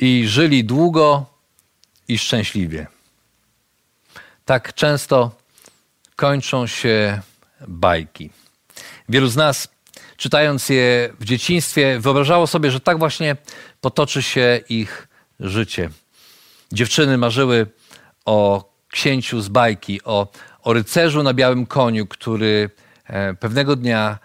I żyli długo i szczęśliwie. Tak często kończą się bajki. Wielu z nas, czytając je w dzieciństwie, wyobrażało sobie, że tak właśnie potoczy się ich życie. Dziewczyny marzyły o księciu z bajki, o, o rycerzu na białym koniu, który e, pewnego dnia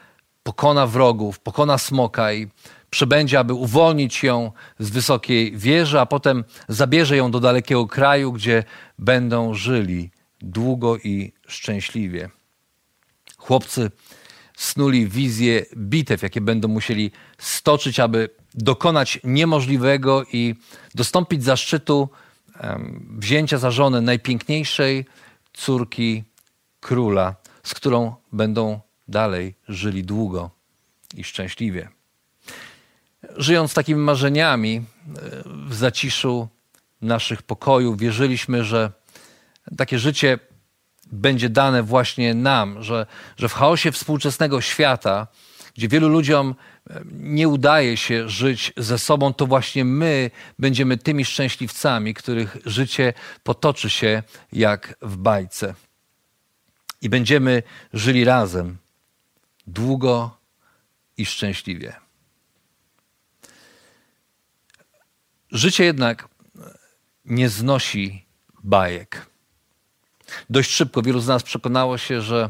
pokona wrogów, pokona smoka i przybędzie, aby uwolnić ją z wysokiej wieży, a potem zabierze ją do dalekiego kraju, gdzie będą żyli długo i szczęśliwie. Chłopcy snuli wizje bitew, jakie będą musieli stoczyć, aby dokonać niemożliwego i dostąpić zaszczytu wzięcia za żonę najpiękniejszej córki króla, z którą będą dalej żyli długo i szczęśliwie. Żyjąc takimi marzeniami w zaciszu naszych pokojów, wierzyliśmy, że takie życie będzie dane właśnie nam, że, że w chaosie współczesnego świata, gdzie wielu ludziom nie udaje się żyć ze sobą, to właśnie my będziemy tymi szczęśliwcami, których życie potoczy się jak w bajce. I będziemy żyli razem długo i szczęśliwie. Życie jednak nie znosi bajek. Dość szybko wielu z nas przekonało się, że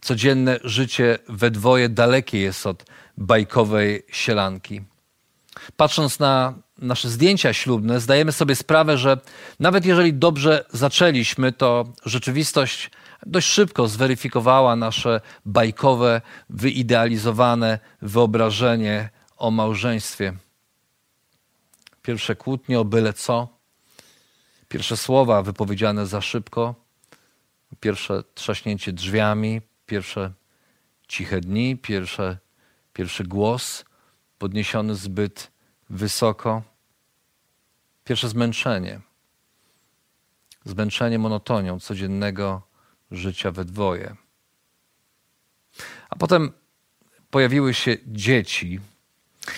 codzienne życie we dwoje dalekie jest od bajkowej sielanki. Patrząc na nasze zdjęcia ślubne, zdajemy sobie sprawę, że nawet jeżeli dobrze zaczęliśmy, to rzeczywistość dość szybko zweryfikowała nasze bajkowe, wyidealizowane wyobrażenie o małżeństwie. Pierwsze kłótnie o byle co, pierwsze słowa wypowiedziane za szybko, pierwsze trzaśnięcie drzwiami, pierwsze ciche dni, pierwsze, pierwszy głos podniesiony zbyt wysoko, pierwsze zmęczenie. Zmęczenie monotonią codziennego życia we dwoje. A potem pojawiły się dzieci.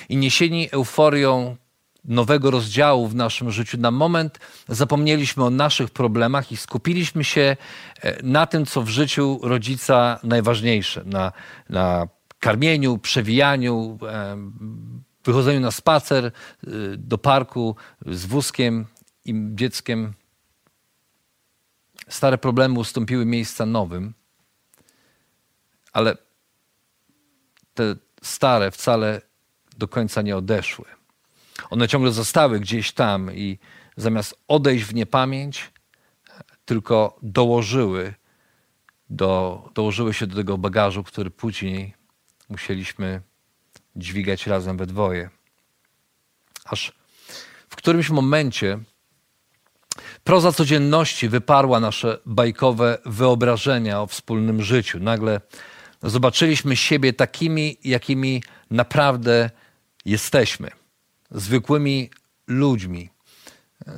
I niesieni euforią nowego rozdziału w naszym życiu. Na moment zapomnieliśmy o naszych problemach i skupiliśmy się e, na tym, co w życiu rodzica najważniejsze. Na, na karmieniu, przewijaniu, wychodzeniu na spacer e, do parku z wózkiem i dzieckiem. Stare problemy ustąpiły miejsca nowym, ale te stare wcale do końca nie odeszły. One ciągle zostały gdzieś tam i zamiast odejść w niepamięć, tylko dołożyły, do, dołożyły się do tego bagażu, który później musieliśmy dźwigać razem we dwoje. Aż w którymś momencie proza codzienności wyparła nasze bajkowe wyobrażenia o wspólnym życiu. Nagle zobaczyliśmy siebie takimi, jakimi naprawdę jesteśmy zwykłymi ludźmi,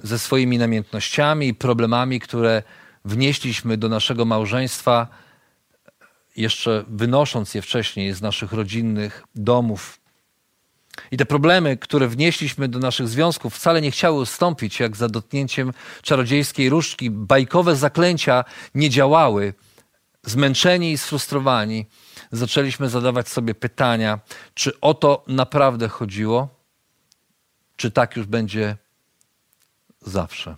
ze swoimi namiętnościami i problemami, które wnieśliśmy do naszego małżeństwa, jeszcze wynosząc je wcześniej z naszych rodzinnych domów. I te problemy, które wnieśliśmy do naszych związków, wcale nie chciały ustąpić, jak za dotknięciem czarodziejskiej różdżki. Bajkowe zaklęcia nie działały. Zmęczeni i sfrustrowani, zaczęliśmy zadawać sobie pytania, czy o to naprawdę chodziło? Czy tak już będzie zawsze?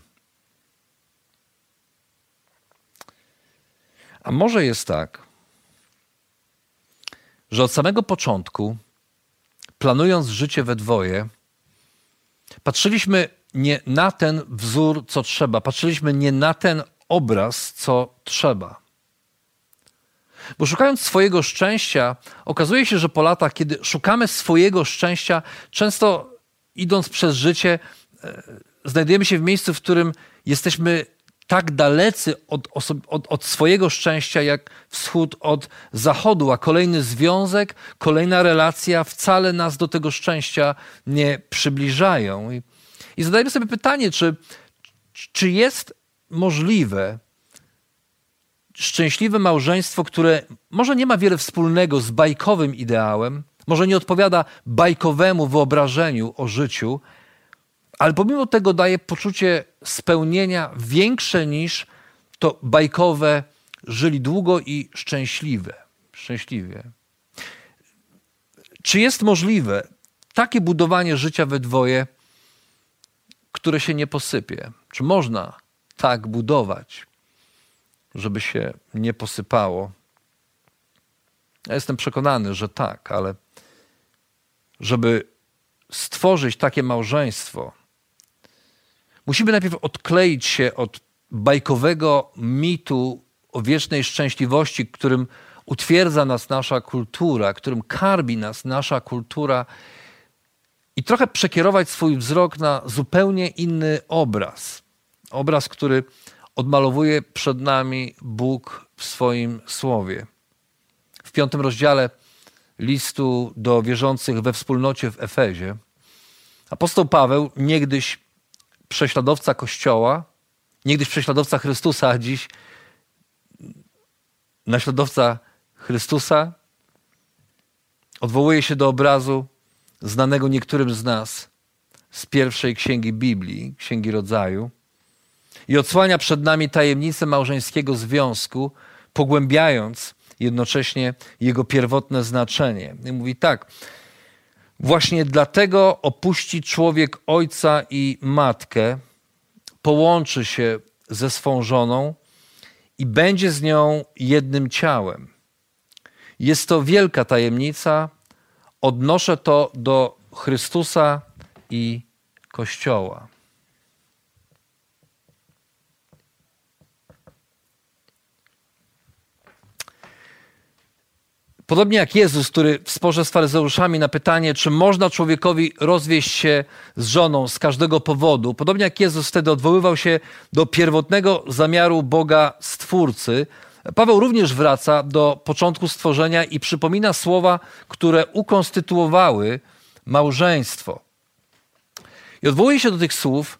A może jest tak, że od samego początku, planując życie we dwoje, patrzyliśmy nie na ten wzór, co trzeba, patrzyliśmy nie na ten obraz, co trzeba. Bo szukając swojego szczęścia, okazuje się, że po latach, kiedy szukamy swojego szczęścia, często idąc przez życie, e, znajdujemy się w miejscu, w którym jesteśmy tak dalecy od, od, od, swojego szczęścia, jak wschód od zachodu, a kolejny związek, kolejna relacja wcale nas do tego szczęścia nie przybliżają. I, i zadajmy sobie pytanie, czy, czy jest możliwe szczęśliwe małżeństwo, które może nie ma wiele wspólnego z bajkowym ideałem, może nie odpowiada bajkowemu wyobrażeniu o życiu, ale pomimo tego daje poczucie spełnienia większe niż to bajkowe żyli długo i szczęśliwe. Szczęśliwie. Czy jest możliwe takie budowanie życia we dwoje, które się nie posypie? Czy można tak budować, żeby się nie posypało? Ja jestem przekonany, że tak, ale żeby stworzyć takie małżeństwo, Musimy najpierw odkleić się od bajkowego mitu o wiecznej szczęśliwości, którym utwierdza nas nasza kultura, którym karbi nas nasza kultura i trochę przekierować swój wzrok na zupełnie inny obraz. Obraz, który odmalowuje przed nami Bóg w swoim słowie. W piątym rozdziale listu do wierzących we wspólnocie w Efezie. Apostoł Paweł, niegdyś prześladowca Kościoła, niegdyś prześladowca Chrystusa, a dziś naśladowca Chrystusa, odwołuje się do obrazu znanego niektórym z nas z pierwszej księgi Biblii, księgi rodzaju, i odsłania przed nami tajemnicę małżeńskiego związku, pogłębiając jednocześnie jego pierwotne znaczenie. I mówi tak: Właśnie dlatego opuści człowiek ojca i matkę, połączy się ze swą żoną i będzie z nią jednym ciałem. Jest to wielka tajemnica. Odnoszę to do Chrystusa i Kościoła. Podobnie jak Jezus, który w sporze z faryzeuszami na pytanie, czy można człowiekowi rozwieść się z żoną z każdego powodu, podobnie jak Jezus wtedy odwoływał się do pierwotnego zamiaru Boga Stwórcy, Paweł również wraca do początku stworzenia i przypomina słowa, które ukonstytuowały małżeństwo. I odwołuje się do tych słów,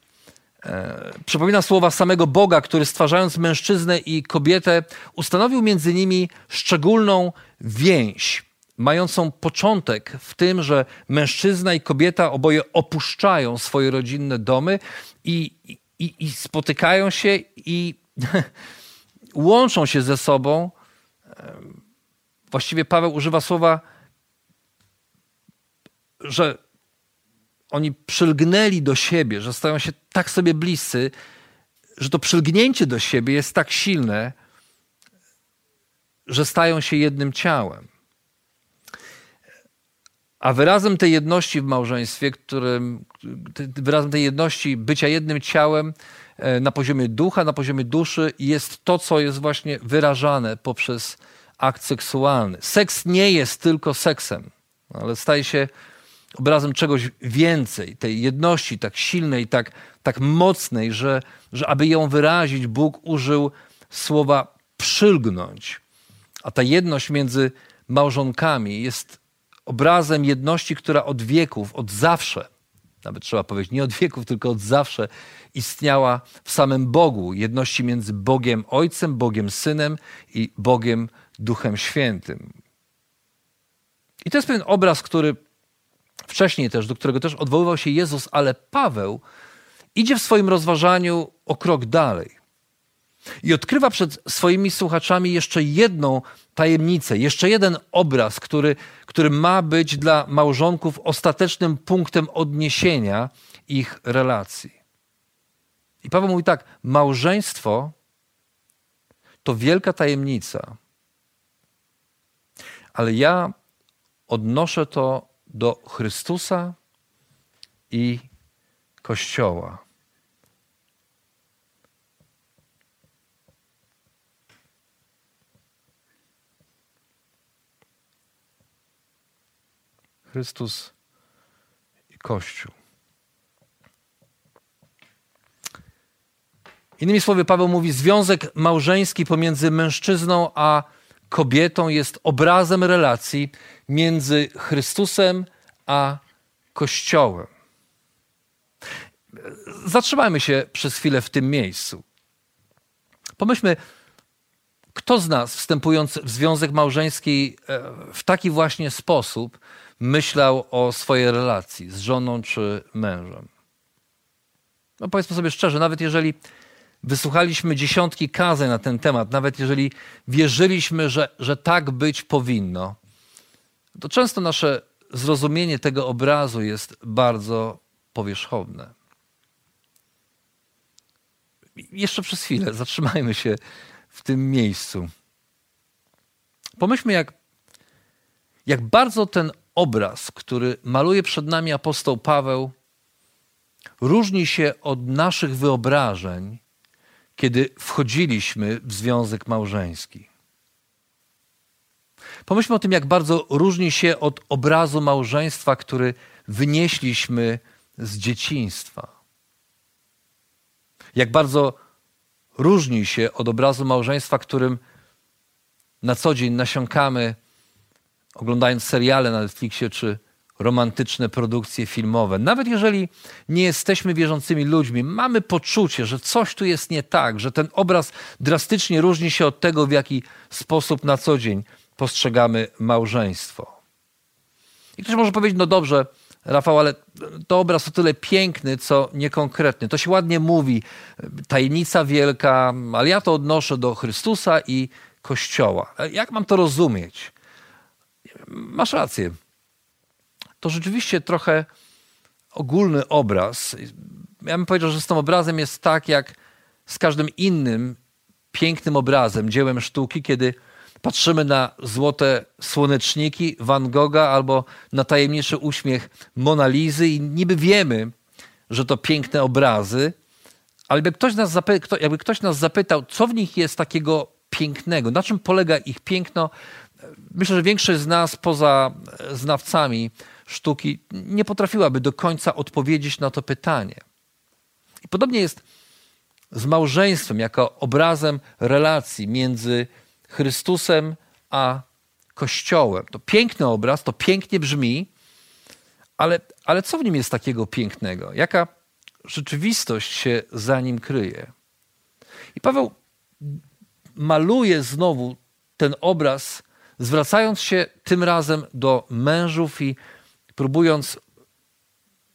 przypomina słowa samego Boga, który stwarzając mężczyznę i kobietę, ustanowił między nimi szczególną więź, mającą początek w tym, że mężczyzna i kobieta oboje opuszczają swoje rodzinne domy i, i, i spotykają się i łączą się ze sobą. Właściwie Paweł używa słowa, że oni przylgnęli do siebie, że stają się tak sobie bliscy, że to przylgnięcie do siebie jest tak silne, że stają się jednym ciałem. A wyrazem tej jedności w małżeństwie, którym, wyrazem tej jedności bycia jednym ciałem e, na poziomie ducha, na poziomie duszy jest to, co jest właśnie wyrażane poprzez akt seksualny. Seks nie jest tylko seksem, ale staje się obrazem czegoś więcej, tej jedności tak silnej, tak, tak mocnej, że, że aby ją wyrazić, Bóg użył słowa przylgnąć. A ta jedność między małżonkami jest obrazem jedności, która od wieków, od zawsze, nawet trzeba powiedzieć, nie od wieków, tylko od zawsze istniała w samym Bogu, jedności między Bogiem Ojcem, Bogiem Synem i Bogiem Duchem Świętym. I to jest pewien obraz, który wcześniej też, do którego też odwoływał się Jezus, ale Paweł idzie w swoim rozważaniu o krok dalej. I odkrywa przed swoimi słuchaczami jeszcze jedną tajemnicę, jeszcze jeden obraz, który, który ma być dla małżonków ostatecznym punktem odniesienia ich relacji. I Paweł mówi tak: małżeństwo to wielka tajemnica, ale ja odnoszę to do Chrystusa i Kościoła. Chrystus i Kościół. Innymi słowy, Paweł mówi, związek małżeński pomiędzy mężczyzną a kobietą jest obrazem relacji między Chrystusem a Kościołem. Zatrzymajmy się przez chwilę w tym miejscu. Pomyślmy, kto z nas, wstępując w związek małżeński e, w taki właśnie sposób, myślał o swojej relacji z żoną czy mężem? No powiedzmy sobie szczerze, nawet jeżeli wysłuchaliśmy dziesiątki kazań na ten temat, nawet jeżeli wierzyliśmy, że, że tak być powinno, to często nasze zrozumienie tego obrazu jest bardzo powierzchowne. Jeszcze przez chwilę zatrzymajmy się w tym miejscu. Pomyślmy, jak, jak bardzo ten obraz, który maluje przed nami apostoł Paweł, różni się od naszych wyobrażeń, kiedy wchodziliśmy w związek małżeński. Pomyślmy o tym, jak bardzo różni się od obrazu małżeństwa, który wynieśliśmy z dzieciństwa. Jak bardzo różni się od obrazu małżeństwa, którym na co dzień nasiąkamy, oglądając seriale na Netflixie czy romantyczne produkcje filmowe. Nawet jeżeli nie jesteśmy wierzącymi ludźmi, mamy poczucie, że coś tu jest nie tak, że ten obraz drastycznie różni się od tego, w jaki sposób na co dzień postrzegamy małżeństwo. I ktoś może powiedzieć, no dobrze, Rafał, ale to obraz o tyle piękny, co niekonkretny. To się ładnie mówi, tajemnica wielka, ale ja to odnoszę do Chrystusa i Kościoła. Jak mam to rozumieć? Masz rację. To rzeczywiście trochę ogólny obraz. Ja bym powiedział, że z tym obrazem jest tak, jak z każdym innym pięknym obrazem, dziełem sztuki, kiedy patrzymy na złote słoneczniki Van Gogha albo na tajemniczy uśmiech Monalizy i niby wiemy, że to piękne obrazy, ale jakby ktoś, nas zapy- jakby ktoś nas zapytał, co w nich jest takiego pięknego, na czym polega ich piękno, myślę, że większość z nas poza znawcami sztuki nie potrafiłaby do końca odpowiedzieć na to pytanie. I podobnie jest z małżeństwem jako obrazem relacji między Chrystusem a Kościołem. To piękny obraz, to pięknie brzmi, ale, ale co w nim jest takiego pięknego? Jaka rzeczywistość się za nim kryje? I Paweł maluje znowu ten obraz, zwracając się tym razem do mężów i próbując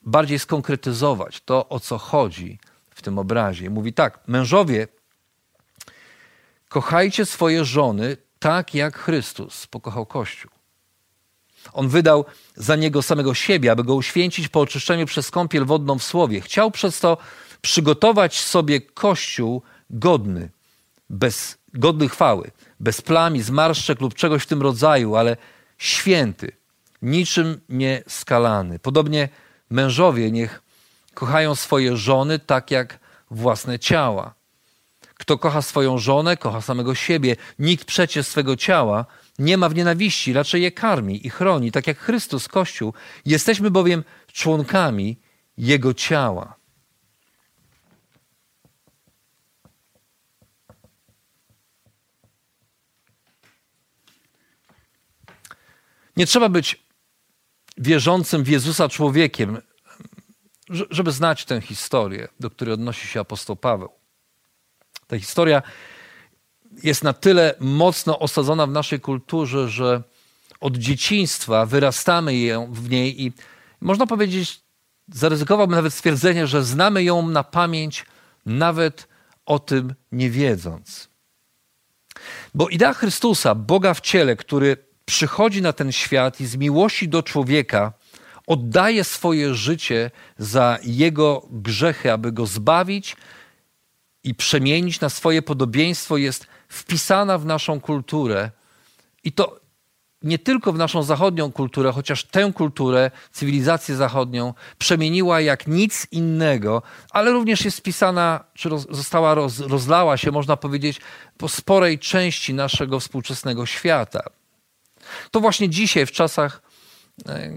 bardziej skonkretyzować to, o co chodzi w tym obrazie. Mówi tak: Mężowie, Kochajcie swoje żony tak, jak Chrystus pokochał Kościół. On wydał za niego samego siebie, aby go uświęcić po oczyszczeniu przez kąpiel wodną w słowie. Chciał przez to przygotować sobie Kościół godny, bez, godny chwały, bez plami, zmarszczek lub czegoś w tym rodzaju, ale święty, niczym nie skalany. Podobnie mężowie niech kochają swoje żony tak jak własne ciała. Kto kocha swoją żonę, kocha samego siebie. Nikt przecież swego ciała nie ma w nienawiści, raczej je karmi i chroni, tak jak Chrystus, Kościół. Jesteśmy bowiem członkami Jego ciała. Nie trzeba być wierzącym w Jezusa człowiekiem, żeby znać tę historię, do której odnosi się apostoł Paweł. Ta historia jest na tyle mocno osadzona w naszej kulturze, że od dzieciństwa wyrastamy ją w niej i można powiedzieć, zaryzykowałbym nawet stwierdzenie, że znamy ją na pamięć, nawet o tym nie wiedząc. Bo idea Chrystusa, Boga w ciele, który przychodzi na ten świat i z miłości do człowieka oddaje swoje życie za jego grzechy, aby go zbawić i przemienić na swoje podobieństwo, jest wpisana w naszą kulturę. I to nie tylko w naszą zachodnią kulturę, chociaż tę kulturę, cywilizację zachodnią przemieniła jak nic innego, ale również jest wpisana, czy roz, została roz, rozlała się, można powiedzieć, po sporej części naszego współczesnego świata. To właśnie dzisiaj, w czasach e,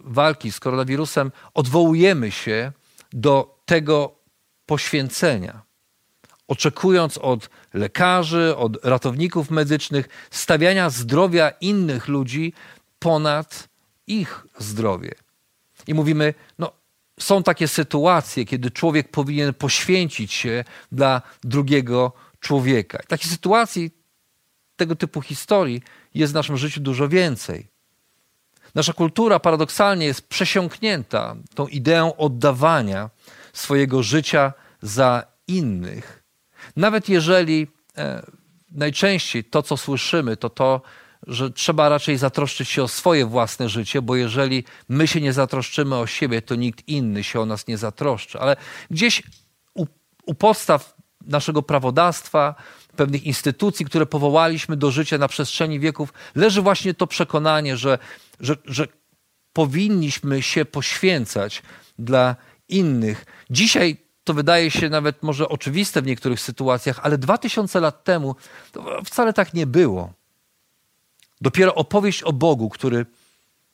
walki z koronawirusem odwołujemy się do tego poświęcenia, oczekując od lekarzy, od ratowników medycznych stawiania zdrowia innych ludzi ponad ich zdrowie. I mówimy, no, są takie sytuacje, kiedy człowiek powinien poświęcić się dla drugiego człowieka. Takich sytuacji, tego typu historii jest w naszym życiu dużo więcej. Nasza kultura paradoksalnie jest przesiąknięta tą ideą oddawania swojego życia za innych. Nawet jeżeli e, najczęściej to, co słyszymy, to to, że trzeba raczej zatroszczyć się o swoje własne życie, bo jeżeli my się nie zatroszczymy o siebie, to nikt inny się o nas nie zatroszczy. Ale gdzieś u, u podstaw naszego prawodawstwa, pewnych instytucji, które powołaliśmy do życia na przestrzeni wieków, leży właśnie to przekonanie, że, że, że powinniśmy się poświęcać dla innych. Dzisiaj to wydaje się nawet może oczywiste w niektórych sytuacjach, ale dwa tysiące lat temu wcale tak nie było. Dopiero opowieść o Bogu, który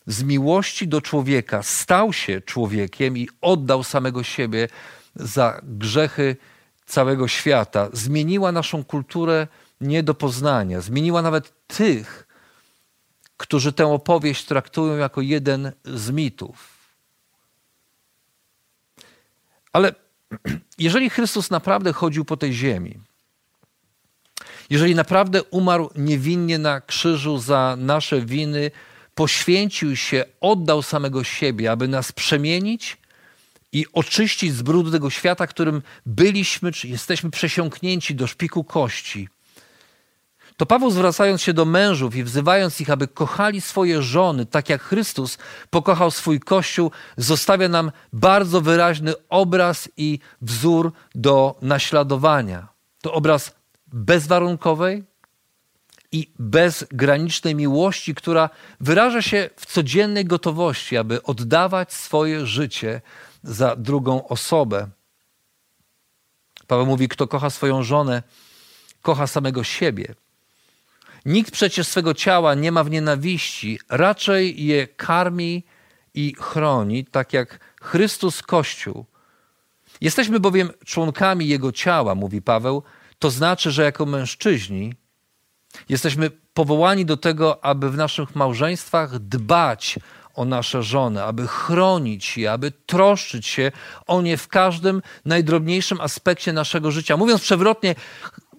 z miłości do człowieka stał się człowiekiem i oddał samego siebie za grzechy całego świata, zmieniła naszą kulturę nie do poznania. Zmieniła nawet tych, którzy tę opowieść traktują jako jeden z mitów. Ale jeżeli Chrystus naprawdę chodził po tej ziemi, jeżeli naprawdę umarł niewinnie na krzyżu za nasze winy, poświęcił się, oddał samego siebie, aby nas przemienić i oczyścić z brudu tego świata, którym byliśmy, czy jesteśmy przesiąknięci do szpiku kości, to Paweł zwracając się do mężów i wzywając ich, aby kochali swoje żony, tak jak Chrystus pokochał swój Kościół, zostawia nam bardzo wyraźny obraz i wzór do naśladowania. To obraz bezwarunkowej i bezgranicznej miłości, która wyraża się w codziennej gotowości, aby oddawać swoje życie za drugą osobę. Paweł mówi: Kto kocha swoją żonę, kocha samego siebie. Nikt przecież swego ciała nie ma w nienawiści, raczej je karmi i chroni, tak jak Chrystus Kościół. Jesteśmy bowiem członkami Jego ciała, mówi Paweł, to znaczy, że jako mężczyźni jesteśmy powołani do tego, aby w naszych małżeństwach dbać o nasze żony, aby chronić je, aby troszczyć się o nie w każdym najdrobniejszym aspekcie naszego życia. Mówiąc przewrotnie,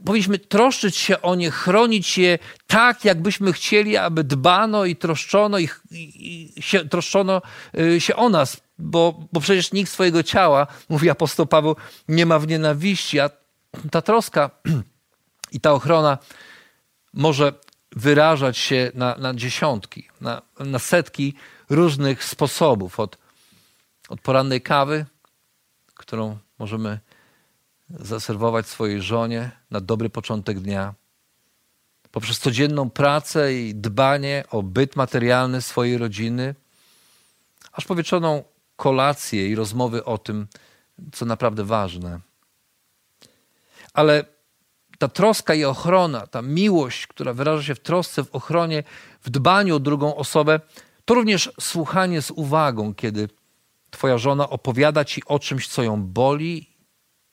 powinniśmy troszczyć się o nie, chronić je tak, jakbyśmy chcieli, aby dbano i troszczono, ich, i się, troszczono y, się o nas, bo, bo przecież nikt swojego ciała, mówi apostoł Paweł, nie ma w nienawiści, a ta troska i ta ochrona może wyrażać się na, na dziesiątki, na, na setki różnych sposobów. Od, od porannej kawy, którą możemy zaserwować swojej żonie na dobry początek dnia, poprzez codzienną pracę i dbanie o byt materialny swojej rodziny, aż po wieczoną kolację i rozmowy o tym, co naprawdę ważne. Ale ta troska i ochrona, ta miłość, która wyraża się w trosce, w ochronie, w dbaniu o drugą osobę, to również słuchanie z uwagą, kiedy Twoja żona opowiada Ci o czymś, co ją boli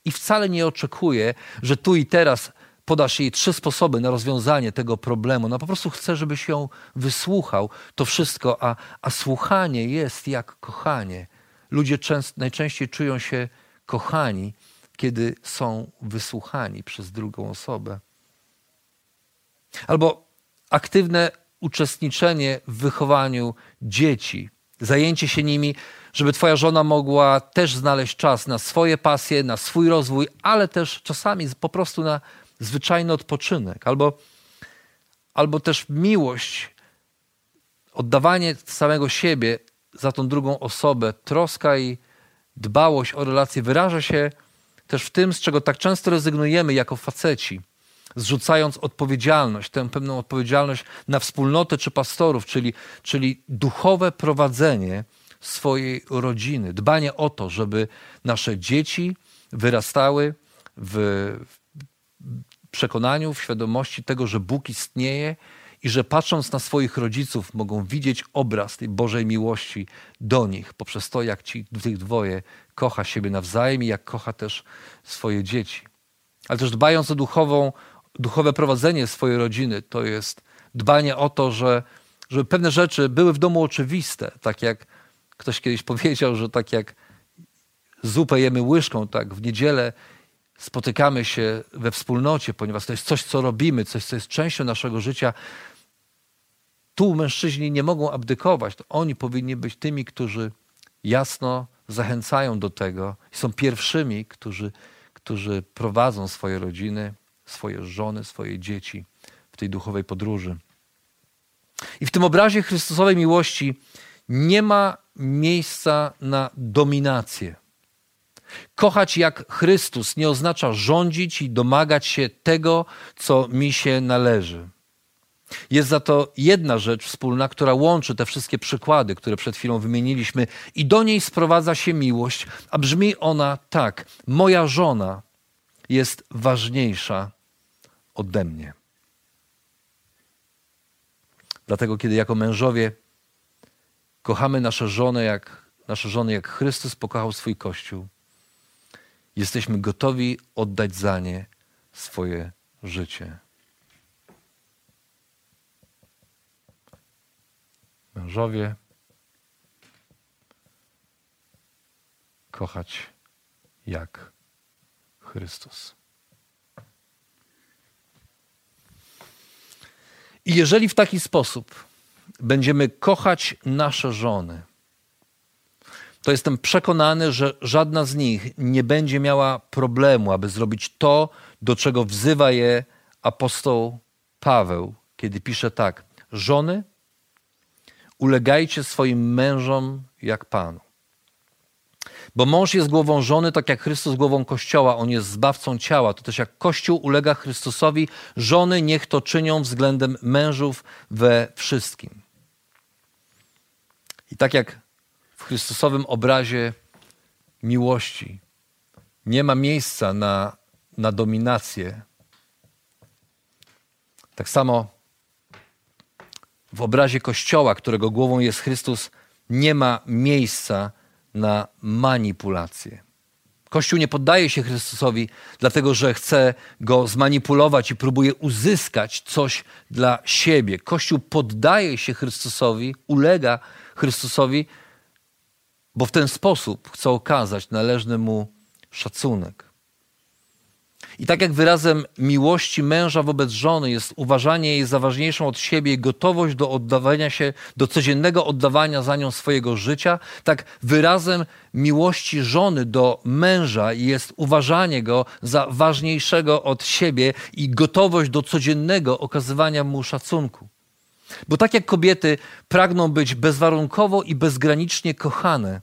i wcale nie oczekuje, że tu i teraz podasz jej trzy sposoby na rozwiązanie tego problemu. No po prostu chce, żebyś ją wysłuchał, to wszystko, a, a słuchanie jest jak kochanie. Ludzie częst, najczęściej czują się kochani, kiedy są wysłuchani przez drugą osobę. Albo aktywne uczestniczenie w wychowaniu dzieci, zajęcie się nimi, żeby Twoja żona mogła też znaleźć czas na swoje pasje, na swój rozwój, ale też czasami po prostu na zwyczajny odpoczynek, albo, albo też miłość, oddawanie samego siebie za tą drugą osobę, troska i dbałość o relacje wyraża się też w tym, z czego tak często rezygnujemy jako faceci, zrzucając odpowiedzialność, tę pewną odpowiedzialność na wspólnotę czy pastorów, czyli, czyli duchowe prowadzenie swojej rodziny, dbanie o to, żeby nasze dzieci wyrastały w przekonaniu, w świadomości tego, że Bóg istnieje i że patrząc na swoich rodziców mogą widzieć obraz tej Bożej miłości do nich poprzez to, jak ci tych dwoje kocha siebie nawzajem i jak kocha też swoje dzieci. Ale też dbając o duchową, duchowe prowadzenie swojej rodziny, to jest dbanie o to, że, żeby pewne rzeczy były w domu oczywiste, tak jak ktoś kiedyś powiedział, że tak jak zupę jemy łyżką, tak w niedzielę spotykamy się we wspólnocie, ponieważ to jest coś, co robimy, coś, co jest częścią naszego życia. Tu mężczyźni nie mogą abdykować. To oni powinni być tymi, którzy jasno zachęcają do tego i są pierwszymi, którzy, którzy prowadzą swoje rodziny, swoje żony, swoje dzieci w tej duchowej podróży. I w tym obrazie Chrystusowej miłości nie ma miejsca na dominację. Kochać jak Chrystus nie oznacza rządzić i domagać się tego, co mi się należy. Jest za to jedna rzecz wspólna, która łączy te wszystkie przykłady, które przed chwilą wymieniliśmy, i do niej sprowadza się miłość, a brzmi ona tak: Moja żona jest ważniejsza ode mnie. Dlatego, kiedy jako mężowie kochamy nasze żony, jak, nasze żony, jak Chrystus pokochał swój Kościół, jesteśmy gotowi oddać za nie swoje życie. Mężowie, kochać jak Chrystus. I jeżeli w taki sposób będziemy kochać nasze żony, to jestem przekonany, że żadna z nich nie będzie miała problemu, aby zrobić to, do czego wzywa je apostoł Paweł, kiedy pisze tak: Żony, ulegajcie swoim mężom jak Panu. Bo mąż jest głową żony, tak jak Chrystus głową Kościoła, on jest zbawcą ciała. To też jak Kościół ulega Chrystusowi, żony niech to czynią względem mężów we wszystkim. I tak jak w Chrystusowym obrazie miłości nie ma miejsca na, na dominację, tak samo w obrazie Kościoła, którego głową jest Chrystus, nie ma miejsca na manipulację. Kościół nie poddaje się Chrystusowi, dlatego że chce go zmanipulować i próbuje uzyskać coś dla siebie. Kościół poddaje się Chrystusowi, ulega Chrystusowi, bo w ten sposób chce okazać należny mu szacunek. I tak jak wyrazem miłości męża wobec żony jest uważanie jej za ważniejszą od siebie gotowość do oddawania się, do codziennego oddawania za nią swojego życia, tak wyrazem miłości żony do męża jest uważanie go za ważniejszego od siebie i gotowość do codziennego okazywania mu szacunku. Bo tak jak kobiety pragną być bezwarunkowo i bezgranicznie kochane,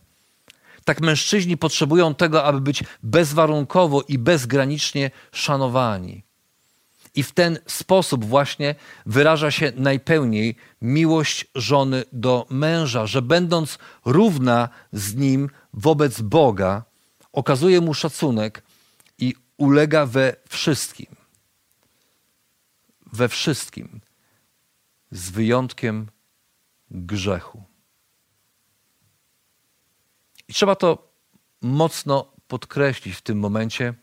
tak mężczyźni potrzebują tego, aby być bezwarunkowo i bezgranicznie szanowani. I w ten sposób właśnie wyraża się najpełniej miłość żony do męża, że będąc równa z nim wobec Boga, okazuje mu szacunek i ulega we wszystkim. We wszystkim, z wyjątkiem grzechu. I trzeba to mocno podkreślić w tym momencie,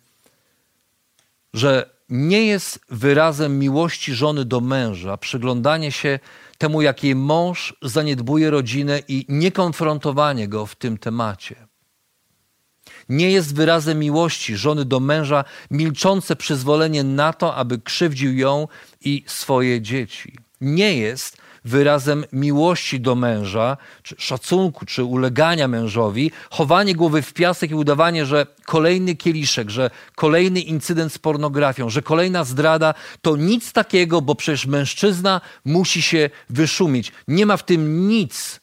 że nie jest wyrazem miłości żony do męża przyglądanie się temu, jak jej mąż zaniedbuje rodzinę i niekonfrontowanie go w tym temacie. Nie jest wyrazem miłości żony do męża milczące przyzwolenie na to, aby krzywdził ją i swoje dzieci. Nie jest wyrazem miłości do męża, czy szacunku, czy ulegania mężowi, chowanie głowy w piasek i udawanie, że kolejny kieliszek, że kolejny incydent z pornografią, że kolejna zdrada to nic takiego, bo przecież mężczyzna musi się wyszumić. Nie ma w tym nic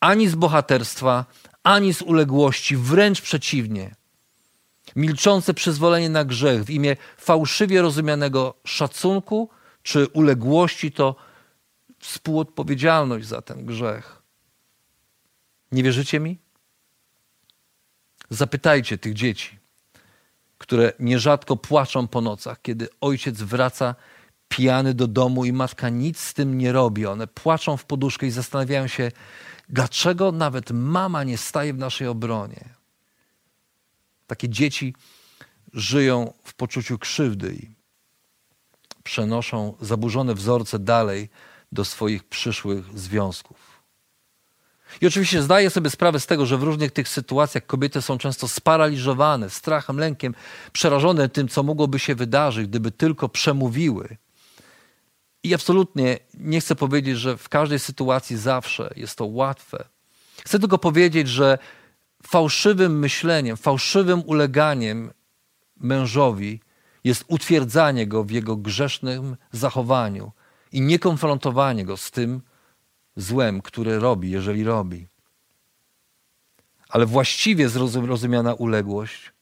ani z bohaterstwa, ani z uległości, wręcz przeciwnie. Milczące przyzwolenie na grzech w imię fałszywie rozumianego szacunku czy uległości to współodpowiedzialność za ten grzech. Nie wierzycie mi? Zapytajcie tych dzieci, które nierzadko płaczą po nocach, kiedy ojciec wraca pijany do domu i matka nic z tym nie robi. One płaczą w poduszkę i zastanawiają się, dlaczego nawet mama nie staje w naszej obronie. Takie dzieci żyją w poczuciu krzywdy i przenoszą zaburzone wzorce dalej do swoich przyszłych związków. I oczywiście zdaję sobie sprawę z tego, że w różnych tych sytuacjach kobiety są często sparaliżowane strachem, lękiem, przerażone tym, co mogłoby się wydarzyć, gdyby tylko przemówiły. I absolutnie nie chcę powiedzieć, że w każdej sytuacji zawsze jest to łatwe. Chcę tylko powiedzieć, że fałszywym myśleniem, fałszywym uleganiem mężowi jest utwierdzanie go w jego grzesznym zachowaniu i niekonfrontowanie go z tym złem, które robi, jeżeli robi. Ale właściwie zrozumiana uległość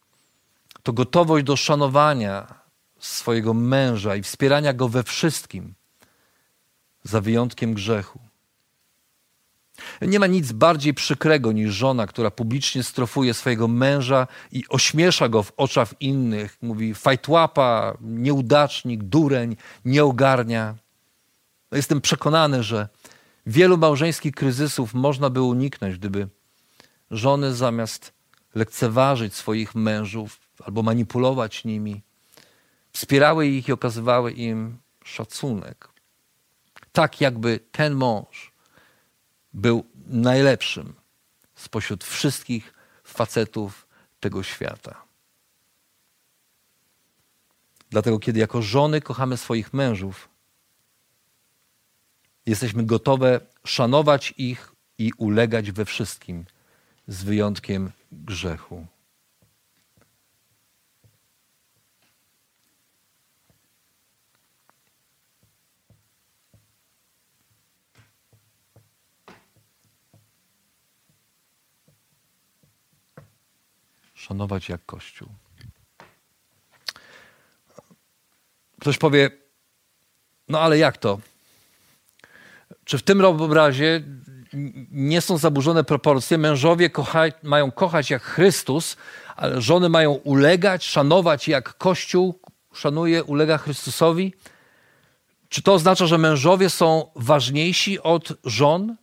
to gotowość do szanowania swojego męża i wspierania go we wszystkim, za wyjątkiem grzechu. Nie ma nic bardziej przykrego niż żona, która publicznie strofuje swojego męża i ośmiesza go w oczach innych. Mówi fajtłapa, nieudacznik, dureń, nie ogarnia. No, jestem przekonany, że wielu małżeńskich kryzysów można by uniknąć, gdyby żony zamiast lekceważyć swoich mężów albo manipulować nimi, wspierały ich i okazywały im szacunek. Tak jakby ten mąż był najlepszym spośród wszystkich facetów tego świata. Dlatego, kiedy jako żony kochamy swoich mężów, jesteśmy gotowe szanować ich i ulegać we wszystkim, z wyjątkiem grzechu. szanować jak Kościół. Ktoś powie, no ale jak to? Czy w tym obrazie nie są zaburzone proporcje? Mężowie kocha, mają kochać jak Chrystus, ale żony mają ulegać, szanować jak Kościół szanuje, ulega Chrystusowi? Czy to oznacza, że mężowie są ważniejsi od żon?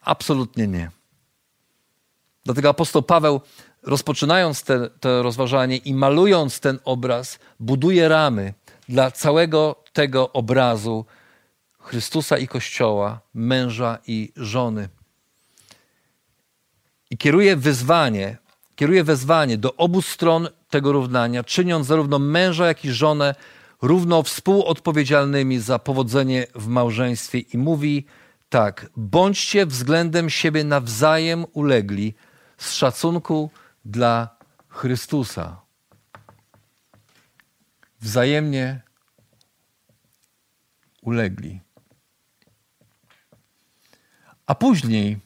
Absolutnie nie. Dlatego apostoł Paweł rozpoczynając te, to rozważanie i malując ten obraz, buduje ramy dla całego tego obrazu Chrystusa i Kościoła, męża i żony. I kieruje wyzwanie, kieruje wezwanie do obu stron tego równania, czyniąc zarówno męża, jak i żonę równo współodpowiedzialnymi za powodzenie w małżeństwie i mówi tak: bądźcie względem siebie nawzajem ulegli z szacunku dla Chrystusa. Wzajemnie ulegli. A później,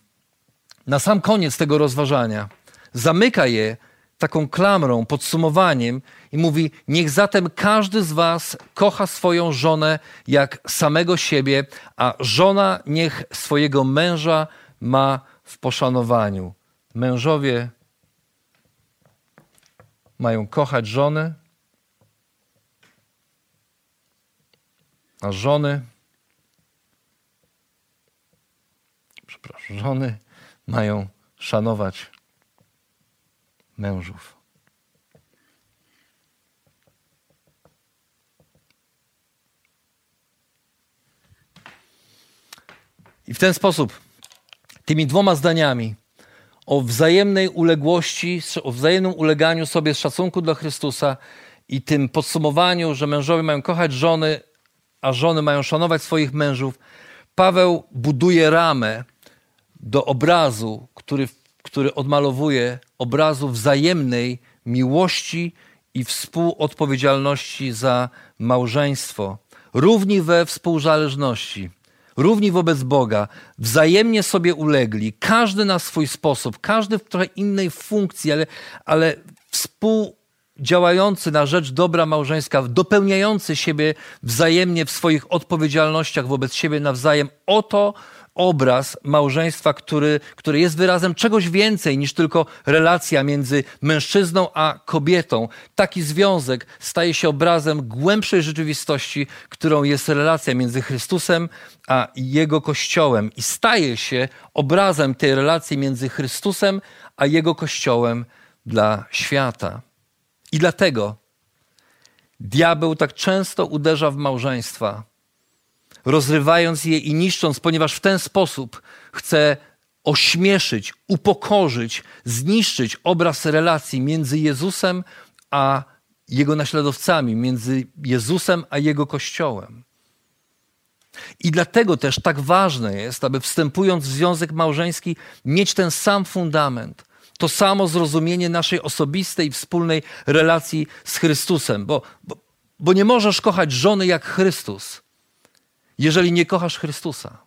na sam koniec tego rozważania, zamyka je taką klamrą, podsumowaniem i mówi: Niech zatem każdy z Was kocha swoją żonę jak samego siebie, a żona niech swojego męża ma w poszanowaniu. Mężowie mają kochać żony, a żony, przepraszam, żony mają szanować mężów. I w ten sposób, tymi dwoma zdaniami, o wzajemnej uległości, o wzajemnym uleganiu sobie z szacunku dla Chrystusa i tym podsumowaniu, że mężowie mają kochać żony, a żony mają szanować swoich mężów, Paweł buduje ramę do obrazu, który, który odmalowuje obrazu wzajemnej miłości i współodpowiedzialności za małżeństwo, równi we współzależności równi wobec Boga, wzajemnie sobie ulegli, każdy na swój sposób, każdy w trochę innej funkcji, ale, ale współ, działający na rzecz dobra małżeńska, dopełniający siebie wzajemnie w swoich odpowiedzialnościach wobec siebie nawzajem. Oto obraz małżeństwa, który, który jest wyrazem czegoś więcej niż tylko relacja między mężczyzną a kobietą. Taki związek staje się obrazem głębszej rzeczywistości, którą jest relacja między Chrystusem a Jego Kościołem i staje się obrazem tej relacji między Chrystusem a Jego Kościołem dla świata. I dlatego diabeł tak często uderza w małżeństwa, rozrywając je i niszcząc, ponieważ w ten sposób chce ośmieszyć, upokorzyć, zniszczyć obraz relacji między Jezusem a jego naśladowcami, między Jezusem a jego kościołem. I dlatego też tak ważne jest, aby wstępując w związek małżeński, mieć ten sam fundament, to samo zrozumienie naszej osobistej, wspólnej relacji z Chrystusem, bo, bo, bo nie możesz kochać żony jak Chrystus, jeżeli nie kochasz Chrystusa.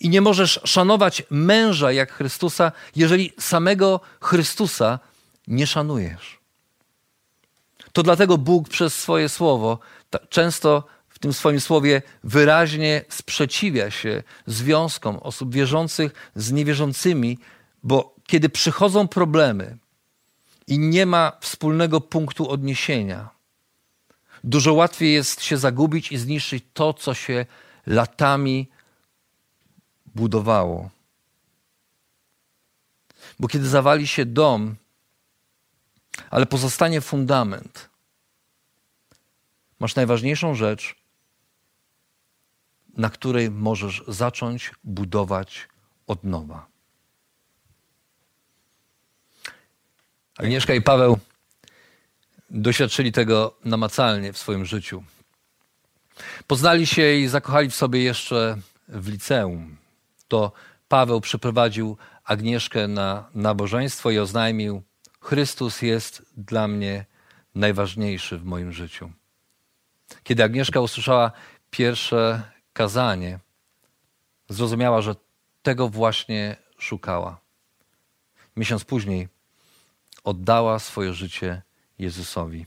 I nie możesz szanować męża jak Chrystusa, jeżeli samego Chrystusa nie szanujesz. To dlatego Bóg przez swoje słowo często w tym swoim słowie wyraźnie sprzeciwia się związkom osób wierzących z niewierzącymi, bo kiedy przychodzą problemy i nie ma wspólnego punktu odniesienia, dużo łatwiej jest się zagubić i zniszczyć to, co się latami budowało. Bo kiedy zawali się dom, ale pozostanie fundament, masz najważniejszą rzecz, na której możesz zacząć budować od nowa. Agnieszka i Paweł doświadczyli tego namacalnie w swoim życiu. Poznali się i zakochali w sobie jeszcze w liceum. To Paweł przyprowadził Agnieszkę na nabożeństwo i oznajmił: Chrystus jest dla mnie najważniejszy w moim życiu. Kiedy Agnieszka usłyszała pierwsze kazanie, zrozumiała, że tego właśnie szukała. Miesiąc później oddała swoje życie Jezusowi.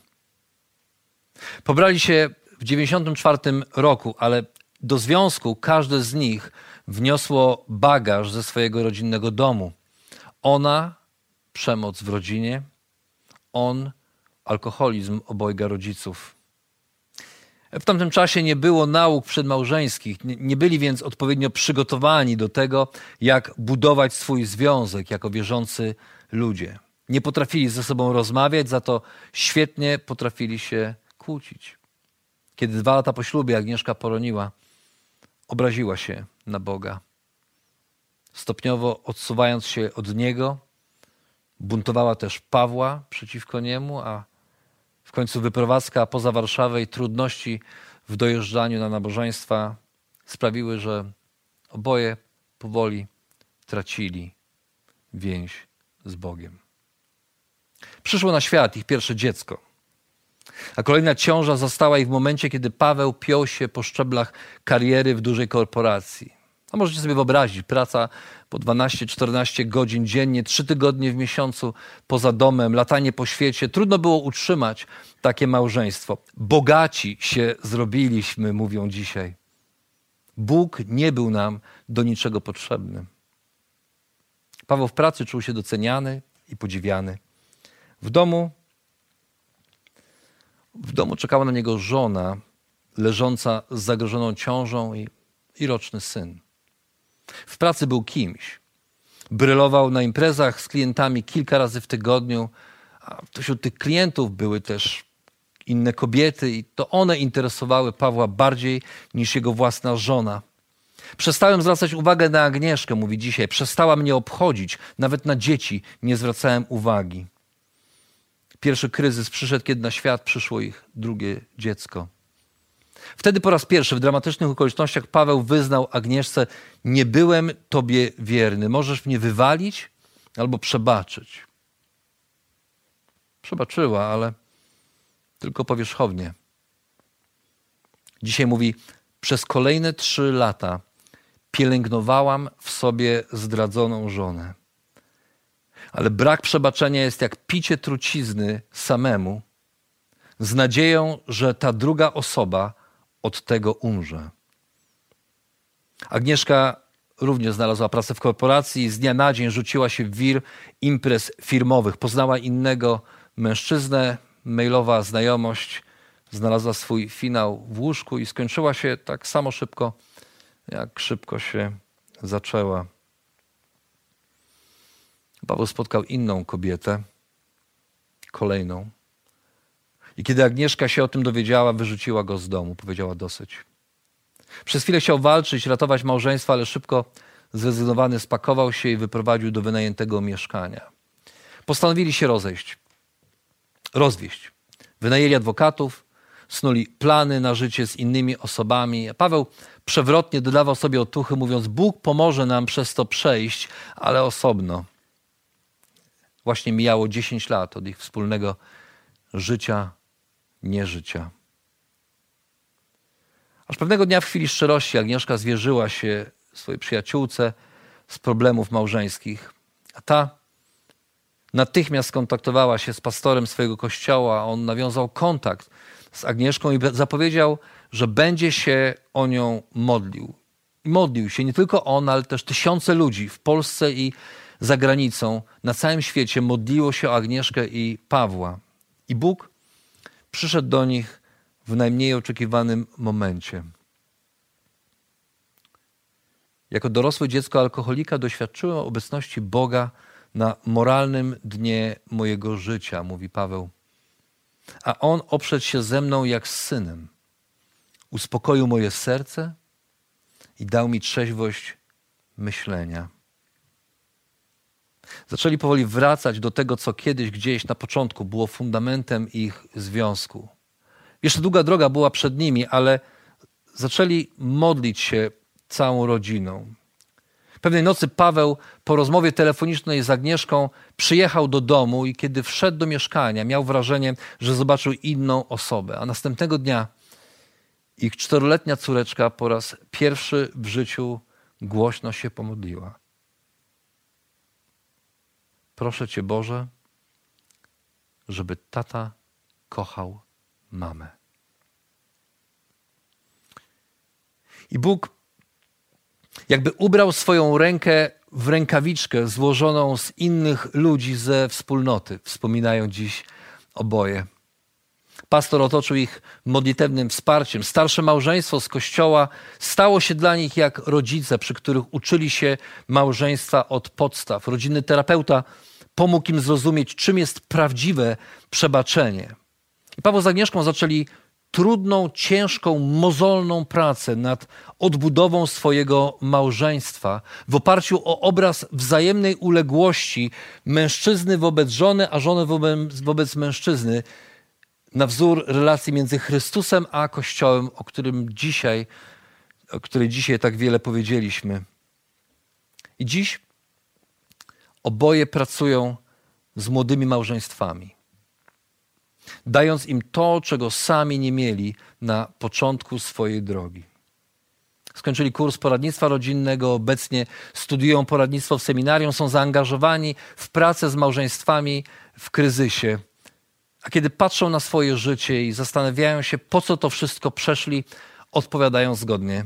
Pobrali się w 94 roku, ale do związku każde z nich wniosło bagaż ze swojego rodzinnego domu. Ona przemoc w rodzinie, on alkoholizm obojga rodziców. W tamtym czasie nie było nauk przedmałżeńskich, nie byli więc odpowiednio przygotowani do tego, jak budować swój związek jako wierzący ludzie. Nie potrafili ze sobą rozmawiać, za to świetnie potrafili się kłócić. Kiedy dwa lata po ślubie Agnieszka poroniła, obraziła się na Boga. Stopniowo odsuwając się od Niego, buntowała też Pawła przeciwko niemu, a w końcu wyprowadzka poza Warszawę i trudności w dojeżdżaniu na nabożeństwa sprawiły, że oboje powoli tracili więź z Bogiem. Przyszło na świat ich pierwsze dziecko. A kolejna ciąża została ich w momencie, kiedy Paweł piął się po szczeblach kariery w dużej korporacji. A możecie sobie wyobrazić, praca po 12-14 godzin dziennie, trzy tygodnie w miesiącu poza domem, latanie po świecie. Trudno było utrzymać takie małżeństwo. Bogaci się zrobiliśmy, mówią dzisiaj. Bóg nie był nam do niczego potrzebny. Paweł w pracy czuł się doceniany i podziwiany. W domu, w domu czekała na niego żona leżąca z zagrożoną ciążą i, i roczny syn. W pracy był kimś. Brylował na imprezach z klientami kilka razy w tygodniu, a wśród tych klientów były też inne kobiety i to one interesowały Pawła bardziej niż jego własna żona. Przestałem zwracać uwagę na Agnieszkę, mówi dzisiaj. Przestała mnie obchodzić. Nawet na dzieci nie zwracałem uwagi. Pierwszy kryzys przyszedł, kiedy na świat przyszło ich drugie dziecko. Wtedy po raz pierwszy w dramatycznych okolicznościach Paweł wyznał Agnieszce: Nie byłem tobie wierny. Możesz mnie wywalić albo przebaczyć. Przebaczyła, ale tylko powierzchownie. Dzisiaj mówi: Przez kolejne trzy lata pielęgnowałam w sobie zdradzoną żonę. Ale brak przebaczenia jest jak picie trucizny samemu, z nadzieją, że ta druga osoba od tego umrze. Agnieszka również znalazła pracę w korporacji i z dnia na dzień rzuciła się w wir imprez firmowych. Poznała innego mężczyznę, mailowa znajomość, znalazła swój finał w łóżku i skończyła się tak samo szybko, jak szybko się zaczęła. Paweł spotkał inną kobietę, kolejną. I kiedy Agnieszka się o tym dowiedziała, wyrzuciła go z domu, powiedziała dosyć. Przez chwilę chciał walczyć, ratować małżeństwo, ale szybko zrezygnowany spakował się i wyprowadził do wynajętego mieszkania. Postanowili się rozejść, rozwieść. Wynajęli adwokatów, snuli plany na życie z innymi osobami. Paweł przewrotnie dodawał sobie otuchy, mówiąc: Bóg pomoże nam przez to przejść, ale osobno. Właśnie mijało 10 lat od ich wspólnego życia, nieżycia. Aż pewnego dnia w chwili szczerości Agnieszka zwierzyła się swojej przyjaciółce z problemów małżeńskich, a ta natychmiast skontaktowała się z pastorem swojego kościoła. On nawiązał kontakt z Agnieszką i zapowiedział, że będzie się o nią modlił. I modlił się nie tylko on, ale też tysiące ludzi w Polsce i za granicą, na całym świecie modliło się o Agnieszkę i Pawła. I Bóg przyszedł do nich w najmniej oczekiwanym momencie. Jako dorosłe dziecko alkoholika doświadczyłem obecności Boga na moralnym dnie mojego życia, mówi Paweł. A On oprzedł się ze mną jak z synem. Uspokoił moje serce i dał mi trzeźwość myślenia. Zaczęli powoli wracać do tego, co kiedyś gdzieś na początku było fundamentem ich związku. Jeszcze długa droga była przed nimi, ale zaczęli modlić się całą rodziną. Pewnej nocy Paweł po rozmowie telefonicznej z Agnieszką przyjechał do domu i kiedy wszedł do mieszkania, miał wrażenie, że zobaczył inną osobę. A następnego dnia ich czteroletnia córeczka po raz pierwszy w życiu głośno się pomodliła. Proszę Cię, Boże, żeby tata kochał mamę. I Bóg jakby ubrał swoją rękę w rękawiczkę złożoną z innych ludzi ze wspólnoty. Wspominają dziś oboje. Pastor otoczył ich modlitewnym wsparciem. Starsze małżeństwo z kościoła stało się dla nich jak rodzice, przy których uczyli się małżeństwa od podstaw. Rodzinny terapeuta pomógł im zrozumieć, czym jest prawdziwe przebaczenie. I Paweł z Agnieszką zaczęli trudną, ciężką, mozolną pracę nad odbudową swojego małżeństwa w oparciu o obraz wzajemnej uległości mężczyzny wobec żony, a żony wobec, wobec mężczyzny, na wzór relacji między Chrystusem a Kościołem, o którym dzisiaj, o której dzisiaj tak wiele powiedzieliśmy. I dziś oboje pracują z młodymi małżeństwami dając im to, czego sami nie mieli na początku swojej drogi. Skończyli kurs poradnictwa rodzinnego, obecnie studiują poradnictwo w seminarium, są zaangażowani w pracę z małżeństwami w kryzysie. A kiedy patrzą na swoje życie i zastanawiają się, po co to wszystko przeszli, odpowiadają zgodnie,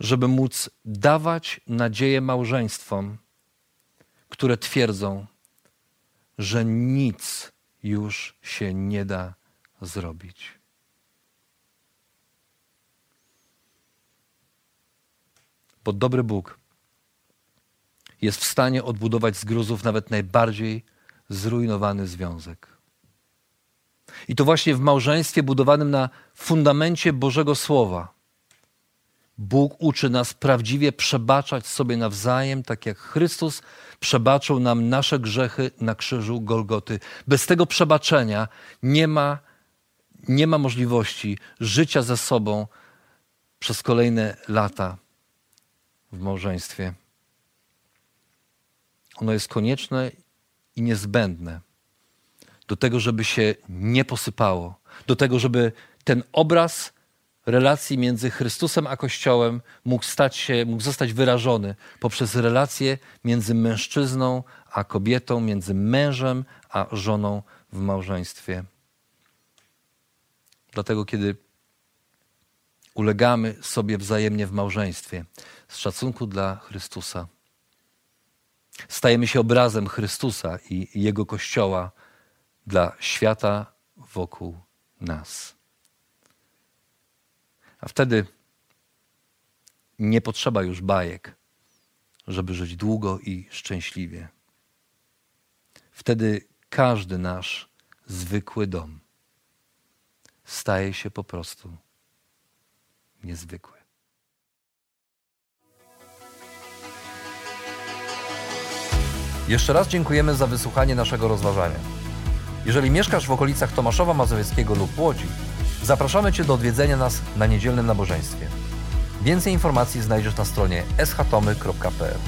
żeby móc dawać nadzieję małżeństwom, które twierdzą, że nic już się nie da zrobić. Bo dobry Bóg jest w stanie odbudować z gruzów nawet najbardziej zrujnowany związek. I to właśnie w małżeństwie budowanym na fundamencie Bożego Słowa Bóg uczy nas prawdziwie przebaczać sobie nawzajem, tak jak Chrystus przebaczył nam nasze grzechy na krzyżu Golgoty. Bez tego przebaczenia nie ma, nie ma możliwości życia ze sobą przez kolejne lata w małżeństwie. Ono jest konieczne i niezbędne do tego, żeby się nie posypało, do tego, żeby ten obraz relacji między Chrystusem a Kościołem mógł stać się, mógł zostać wyrażony poprzez relacje między mężczyzną a kobietą, między mężem a żoną w małżeństwie. Dlatego, kiedy ulegamy sobie wzajemnie w małżeństwie z szacunku dla Chrystusa, stajemy się obrazem Chrystusa i Jego Kościoła dla świata wokół nas. A wtedy nie potrzeba już bajek, żeby żyć długo i szczęśliwie. Wtedy każdy nasz zwykły dom staje się po prostu niezwykły. Jeszcze raz dziękujemy za wysłuchanie naszego rozważania. Jeżeli mieszkasz w okolicach Tomaszowa Mazowieckiego lub Łodzi, zapraszamy Cię do odwiedzenia nas na niedzielnym nabożeństwie. Więcej informacji znajdziesz na stronie schatomy.pl.